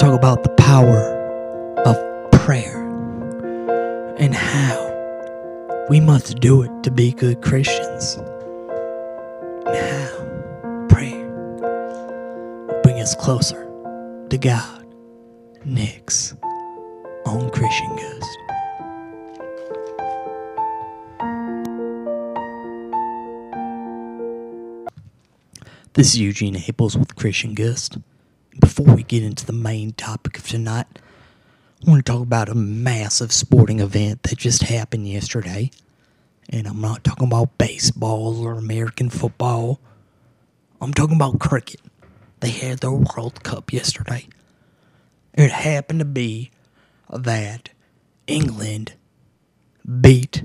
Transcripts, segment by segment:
talk about the power of prayer and how we must do it to be good Christians. And how prayer bring us closer to God. Next on Christian Gust. This is Eugene Abels with Christian Gust. Before we get into the main topic of tonight, I want to talk about a massive sporting event that just happened yesterday. And I'm not talking about baseball or American football. I'm talking about cricket. They had their World Cup yesterday. It happened to be that England beat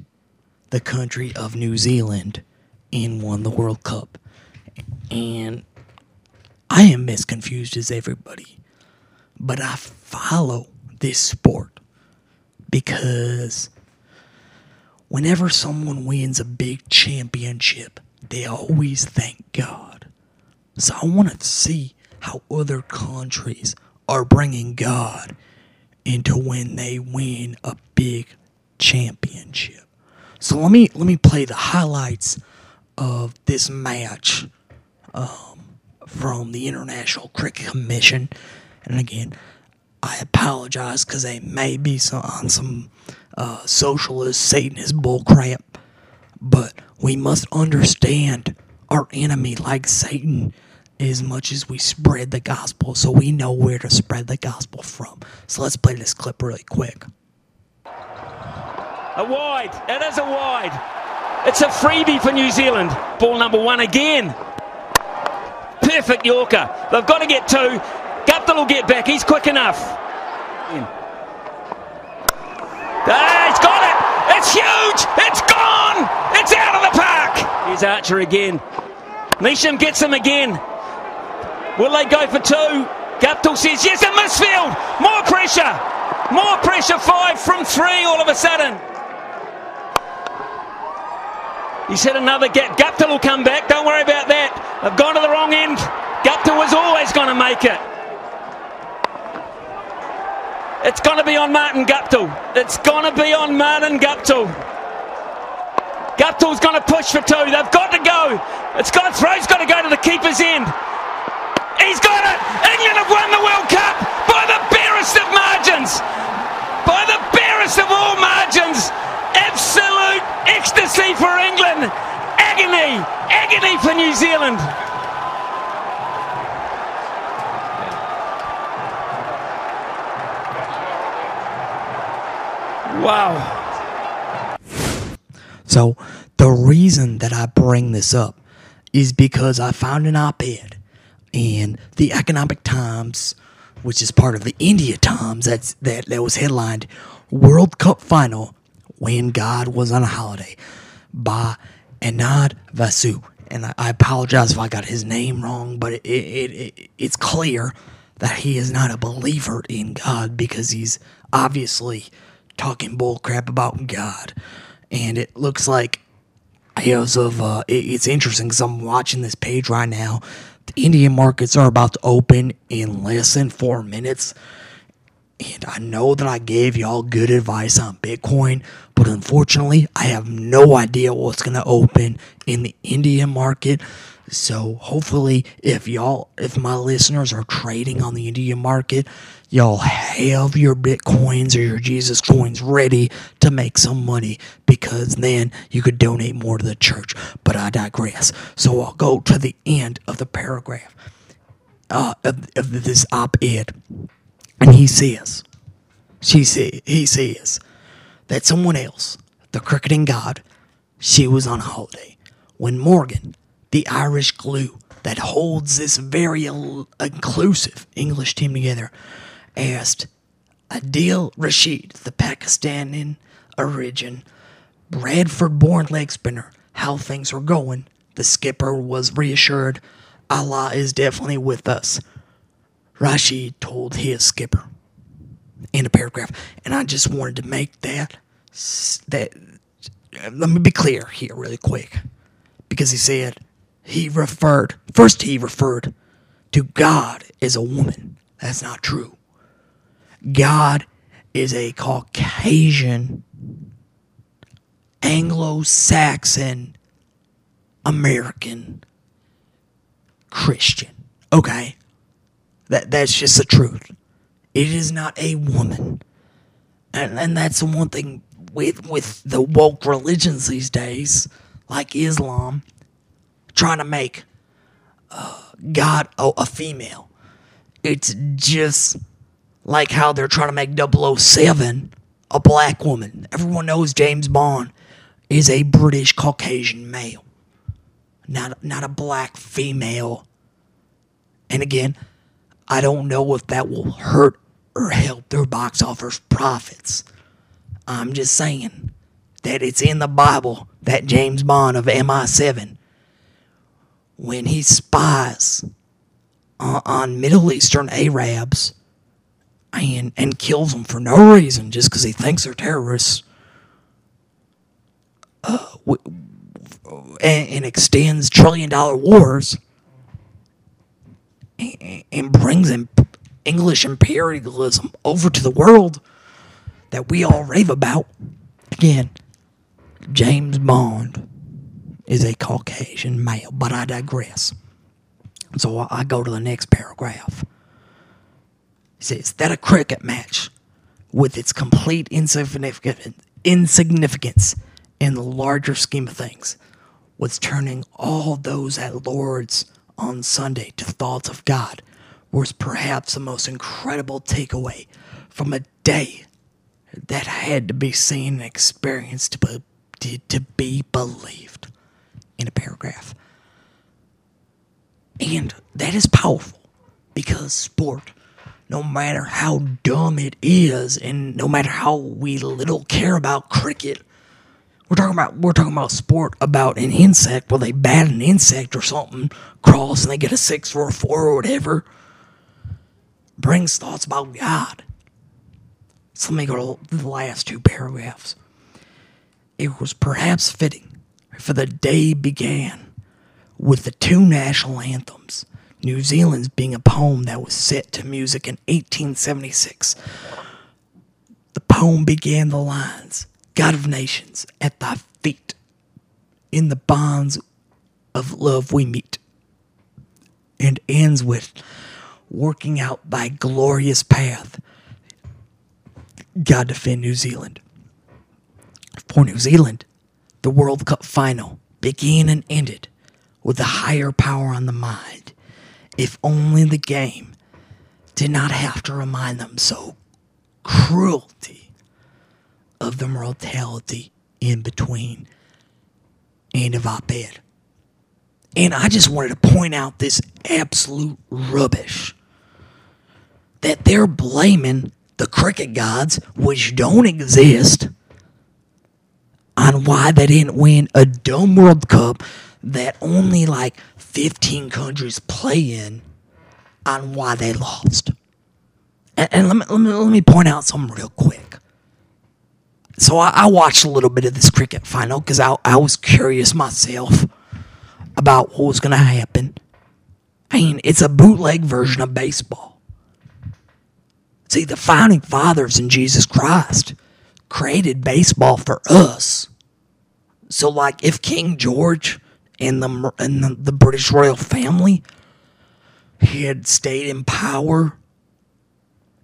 the country of New Zealand and won the World Cup and I am as confused as everybody. But I follow this sport because whenever someone wins a big championship, they always thank God. So I want to see how other countries are bringing God into when they win a big championship. So let me let me play the highlights of this match um, from the International Cricket Commission. And again, I apologize because they may be some, on some uh, socialist, Satanist bullcrap. But we must understand our enemy, like Satan, as much as we spread the gospel, so we know where to spread the gospel from. So let's play this clip really quick. A wide. It is a wide. It's a freebie for New Zealand. Ball number one again perfect Yorker. They've got to get two. Guptill will get back. He's quick enough. Ah, he's got it. It's huge. It's gone. It's out of the park. Here's Archer again. Neesham gets him again. Will they go for two? Guptill says yes, a misfield. More pressure. More pressure. Five from three all of a sudden. He's hit another get. Guptill will come back. Don't worry about that. I've gone to the wrong end. Guptill was always going to make it. It's going to be on Martin Guptill. It's going to be on Martin Guptill. Guptill's going to push for two. They've got to go. It's got throw's got to go to the keeper's end. He's got it. England have won the World Cup by the barest of margins. By the barest of all margins. Absolute ecstasy for England. Agony, agony for New Zealand. Wow. So, the reason that I bring this up is because I found an op ed in the Economic Times, which is part of the India Times, that's, that, that was headlined World Cup Final when God was on a holiday by Anand Vasu. And I, apologize if I got his name wrong, but it, it, it, it's clear that he is not a believer in God because he's obviously talking bullcrap about God. And it looks like, as of, uh, it, it's interesting because I'm watching this page right now. The Indian markets are about to open in less than four minutes. And I know that I gave y'all good advice on Bitcoin, but unfortunately, I have no idea what's going to open in the Indian market. So hopefully, if y'all, if my listeners are trading on the Indian market, y'all have your Bitcoins or your Jesus coins ready to make some money because then you could donate more to the church. But I digress. So I'll go to the end of the paragraph uh, of, of this op ed. And he says, she say, he says that someone else, the cricketing god, she was on holiday when Morgan, the Irish glue that holds this very inclusive English team together, asked Adil Rashid, the Pakistani origin, Bradford born leg spinner, how things were going. The skipper was reassured Allah is definitely with us. Rashid told his skipper in a paragraph, and I just wanted to make that that. Let me be clear here, really quick, because he said he referred, first, he referred to God as a woman. That's not true. God is a Caucasian, Anglo Saxon, American Christian. Okay? That, that's just the truth. It is not a woman. And, and that's the one thing with, with the woke religions these days, like Islam, trying to make uh, God a, a female. It's just like how they're trying to make 007 a black woman. Everyone knows James Bond is a British Caucasian male, not not a black female. And again, I don't know if that will hurt or help their box office profits. I'm just saying that it's in the Bible that James Bond of MI7, when he spies on, on Middle Eastern Arabs and, and kills them for no reason just because he thinks they're terrorists, uh, and, and extends trillion dollar wars and, brings in English imperialism over to the world that we all rave about. Again, James Bond is a Caucasian male, but I digress. So I go to the next paragraph. It says that a cricket match, with its complete insignificance in the larger scheme of things, was turning all those at Lord's on Sunday to thoughts of God, was perhaps the most incredible takeaway from a day that had to be seen and experienced to be, to, to be believed in a paragraph. And that is powerful because sport, no matter how dumb it is, and no matter how we little care about cricket, we're talking about we're talking about sport about an insect Well, they bat an insect or something, cross and they get a six or a four or whatever. Brings thoughts about God. So let me go to the last two paragraphs. It was perhaps fitting, for the day began with the two national anthems, New Zealand's being a poem that was set to music in 1876. The poem began the lines God of nations, at thy feet, in the bonds of love we meet, and ends with working out thy glorious path. God defend New Zealand. For New Zealand, the World Cup final began and ended with a higher power on the mind. If only the game did not have to remind them so cruelty of the mortality in between and of op-ed. And I just wanted to point out this absolute rubbish that they're blaming the cricket gods, which don't exist, on why they didn't win a dumb World Cup that only like 15 countries play in, on why they lost. And, and let, me, let, me, let me point out something real quick. So I, I watched a little bit of this cricket final because I, I was curious myself about what was going to happen. I mean, it's a bootleg version of baseball. See, the founding fathers in Jesus Christ created baseball for us. So, like, if King George and the and the, the British royal family had stayed in power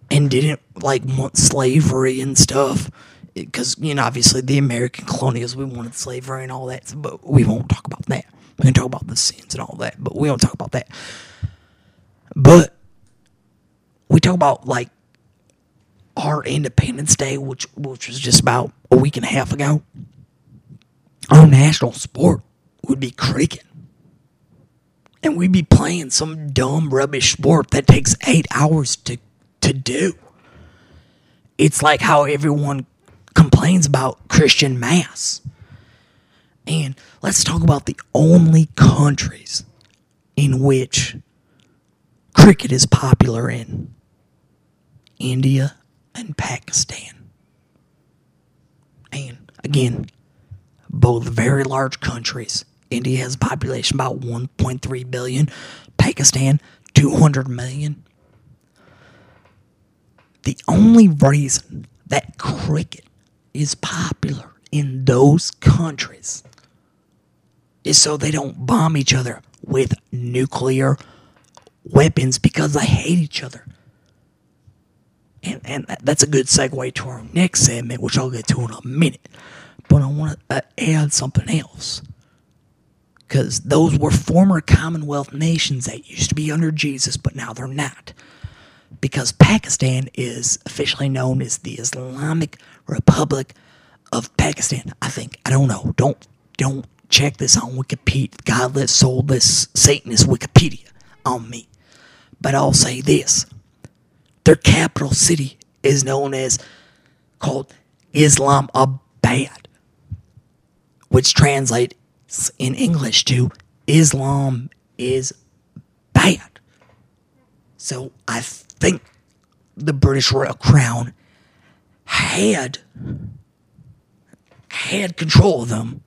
and didn't like want slavery and stuff, because you know, obviously the American colonials we wanted slavery and all that, but we won't talk about that. We can talk about the sins and all that, but we don't talk about that. But we talk about like our Independence Day, which which was just about a week and a half ago. Our national sport would be cricket. And we'd be playing some dumb rubbish sport that takes eight hours to, to do. It's like how everyone complains about Christian Mass. And let's talk about the only countries in which cricket is popular in India and Pakistan. And again, both very large countries India has a population about 1.3 billion. Pakistan, 200 million. The only reason that cricket is popular in those countries is so they don't bomb each other with nuclear weapons because they hate each other. And, and that's a good segue to our next segment, which I'll get to in a minute. But I want to uh, add something else. Because those were former Commonwealth nations that used to be under Jesus, but now they're not. Because Pakistan is officially known as the Islamic Republic of Pakistan. I think. I don't know. Don't don't check this on Wikipedia. Godless, soulless, Satanist Wikipedia on me. But I'll say this their capital city is known as called Islamabad, which translates in English to Islam is bad. So I think the British Royal Crown had had control of them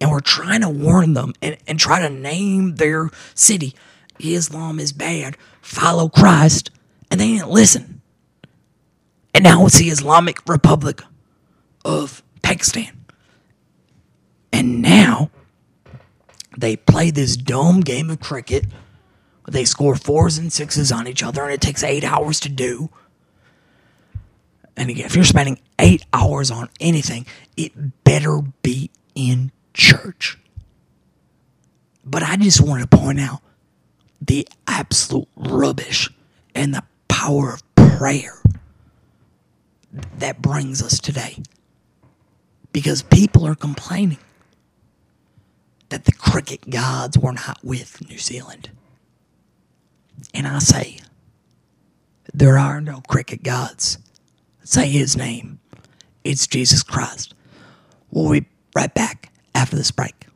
and were trying to warn them and, and try to name their city Islam is bad, follow Christ, and they didn't listen. And now it's the Islamic Republic of Pakistan. And now they play this dumb game of cricket. They score fours and sixes on each other, and it takes eight hours to do. And again, if you're spending eight hours on anything, it better be in church. But I just wanted to point out the absolute rubbish and the power of prayer that brings us today. Because people are complaining that the cricket gods were not with New Zealand. And I say, there are no cricket gods. Say his name. It's Jesus Christ. We'll be right back after this break.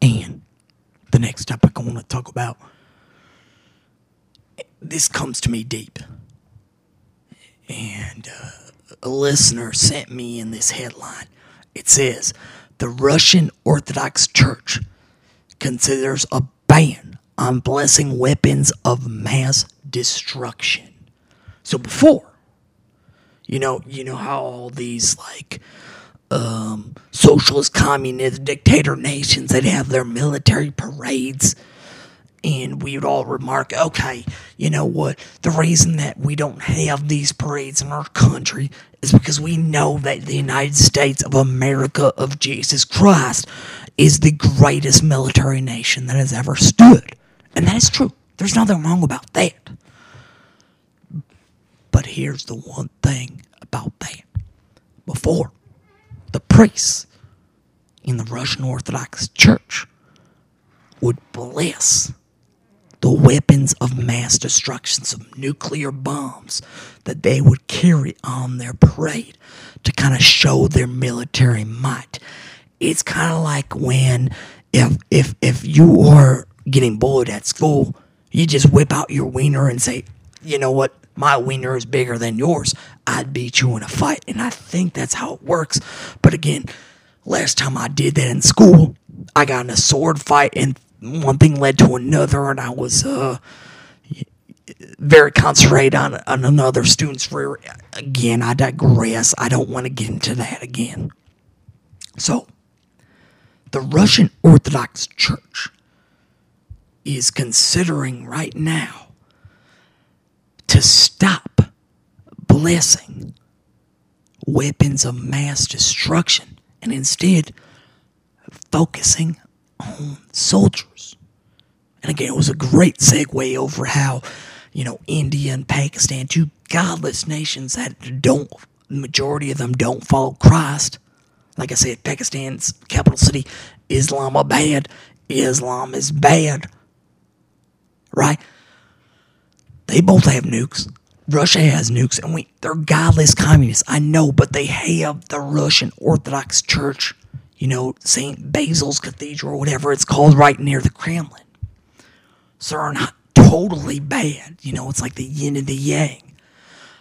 And the next topic I want to talk about this comes to me deep. And uh, a listener sent me in this headline. It says the Russian Orthodox Church considers a ban on blessing weapons of mass destruction. So before, you know, you know how all these like um, socialist, communist, dictator nations that have their military parades and we would all remark, okay, you know what? The reason that we don't have these parades in our country is because we know that the United States of America of Jesus Christ is the greatest military nation that has ever stood. And that is true. There's nothing wrong about that. But here's the one thing about that. Before, the priests in the Russian Orthodox Church would bless the weapons of mass destruction, some nuclear bombs that they would carry on their parade to kind of show their military might. It's kind of like when if if if you are getting bullied at school, you just whip out your wiener and say, "You know what? My wiener is bigger than yours. I'd beat you in a fight." And I think that's how it works. But again, last time I did that in school, I got in a sword fight and one thing led to another, and I was uh, very concentrated on, on another student's rear. Again, I digress. I don't want to get into that again. So, the Russian Orthodox Church is considering right now to stop blessing weapons of mass destruction and instead focusing own soldiers. And again, it was a great segue over how, you know, India and Pakistan, two godless nations that don't, the majority of them don't follow Christ. Like I said, Pakistan's capital city, Islamabad, Islam is bad. Right? They both have nukes. Russia has nukes, and we they're godless communists. I know, but they have the Russian Orthodox Church, you know, Saint Basil's Cathedral, or whatever it's called, right near the Kremlin. So they're not totally bad. You know, it's like the yin and the yang.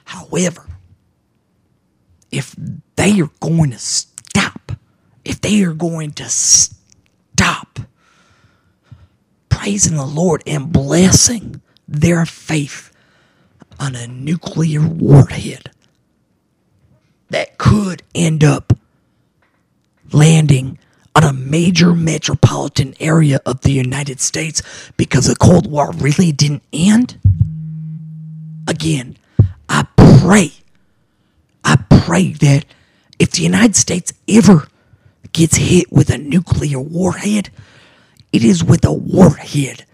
However, if they are going to stop, if they are going to stop praising the Lord and blessing their faith on a nuclear warhead that could end up landing on a major metropolitan area of the United States because the Cold War really didn't end? Again, I pray, I pray that if the United States ever gets hit with a nuclear warhead, it is with a warhead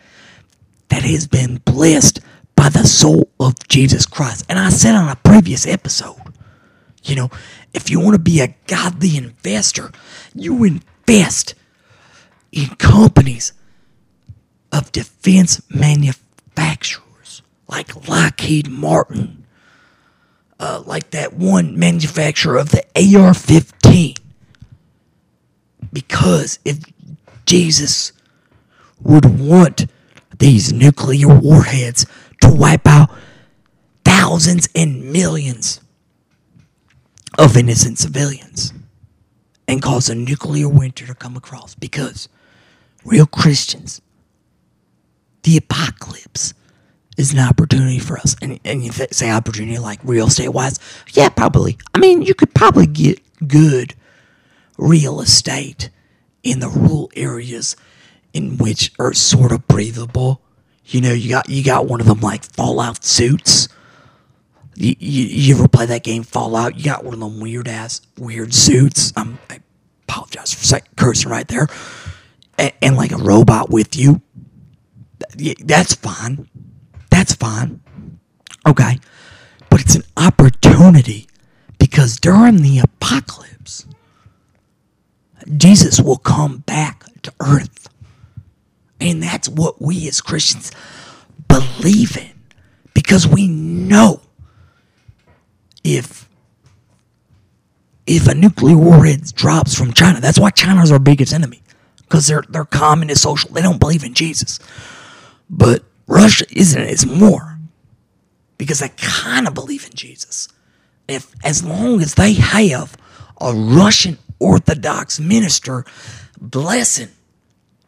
that has been blessed by the soul of Jesus Christ. And I said on a previous episode, you know, if you want to be a godly investor, you invest in companies of defense manufacturers like Lockheed Martin, uh, like that one manufacturer of the AR 15. Because if Jesus would want these nuclear warheads to wipe out thousands and millions of innocent civilians and cause a nuclear winter to come across because real Christians, the apocalypse is an opportunity for us. And, and you th- say opportunity like real estate wise? Yeah, probably. I mean, you could probably get good real estate in the rural areas in which are sort of breathable. You know, you got you got one of them like Fallout suits. You, you, ever play that game Fallout? You got one of them weird ass weird suits. I'm, I apologize for cursing right there. And, and like a robot with you. That's fine. That's fine. Okay. But it's an opportunity because during the apocalypse, Jesus will come back to earth and that's what we as Christians believe in because we know if if a nuclear warhead drops from China, that's why China's our biggest enemy because they're they're communist social. They don't believe in Jesus. But Russia isn't. It's more because they kind of believe in Jesus. If as long as they have a Russian Orthodox minister blessing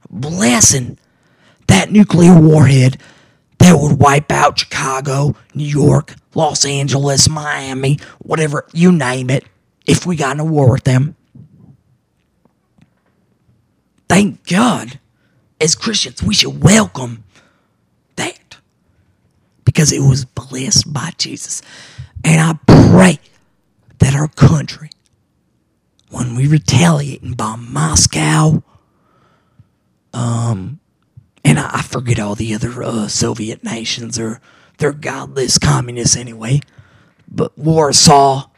blessing that nuclear warhead that would wipe out Chicago, New York, Los Angeles, Miami, whatever, you name it, if we got in a war with them. Thank God, as Christians, we should welcome that because it was blessed by Jesus. And I pray that our country, when we retaliate and bomb Moscow, um, and I, I forget all the other uh, Soviet nations or they're godless communists anyway. But Warsaw,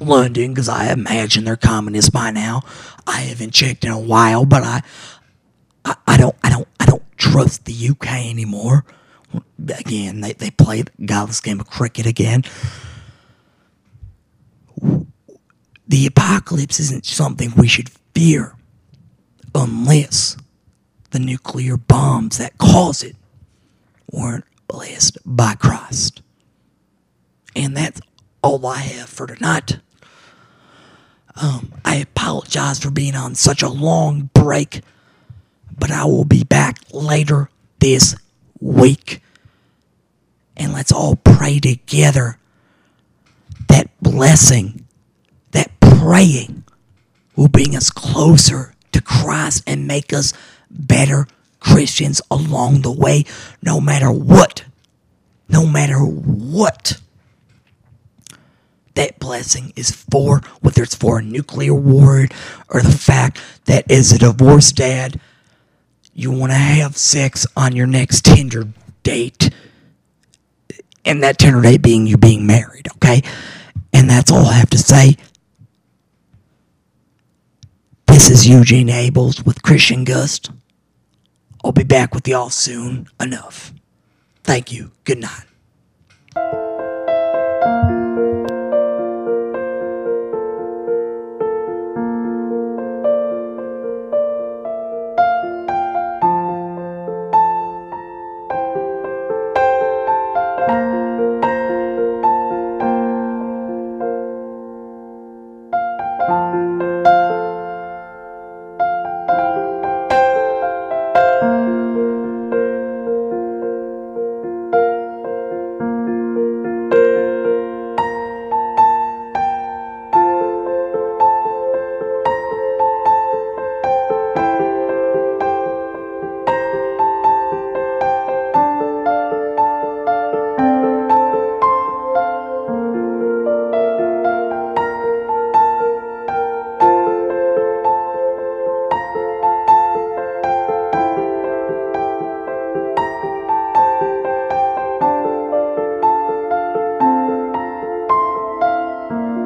London, because I imagine they're communists by now. I haven't checked in a while, but I, I, I don't, I don't, I don't trust the UK anymore. Again, they they play the godless game of cricket again. The apocalypse isn't something we should fear unless the nuclear bombs that cause it weren't blessed by Christ. And that's all I have for tonight. Um, I apologize for being on such a long break, but I will be back later this week. And let's all pray together that blessing, that praying will bring us closer to Christ and make us better Christians along the way, no matter what. No matter what that blessing is for, whether it's for a nuclear war or the fact that as a divorced dad, you want to have sex on your next Tinder date. And that Tinder date being you being married, okay? And that's all I have to say. This is Eugene Abels with Christian Gust. I'll be back with y'all soon enough. Thank you. Good night.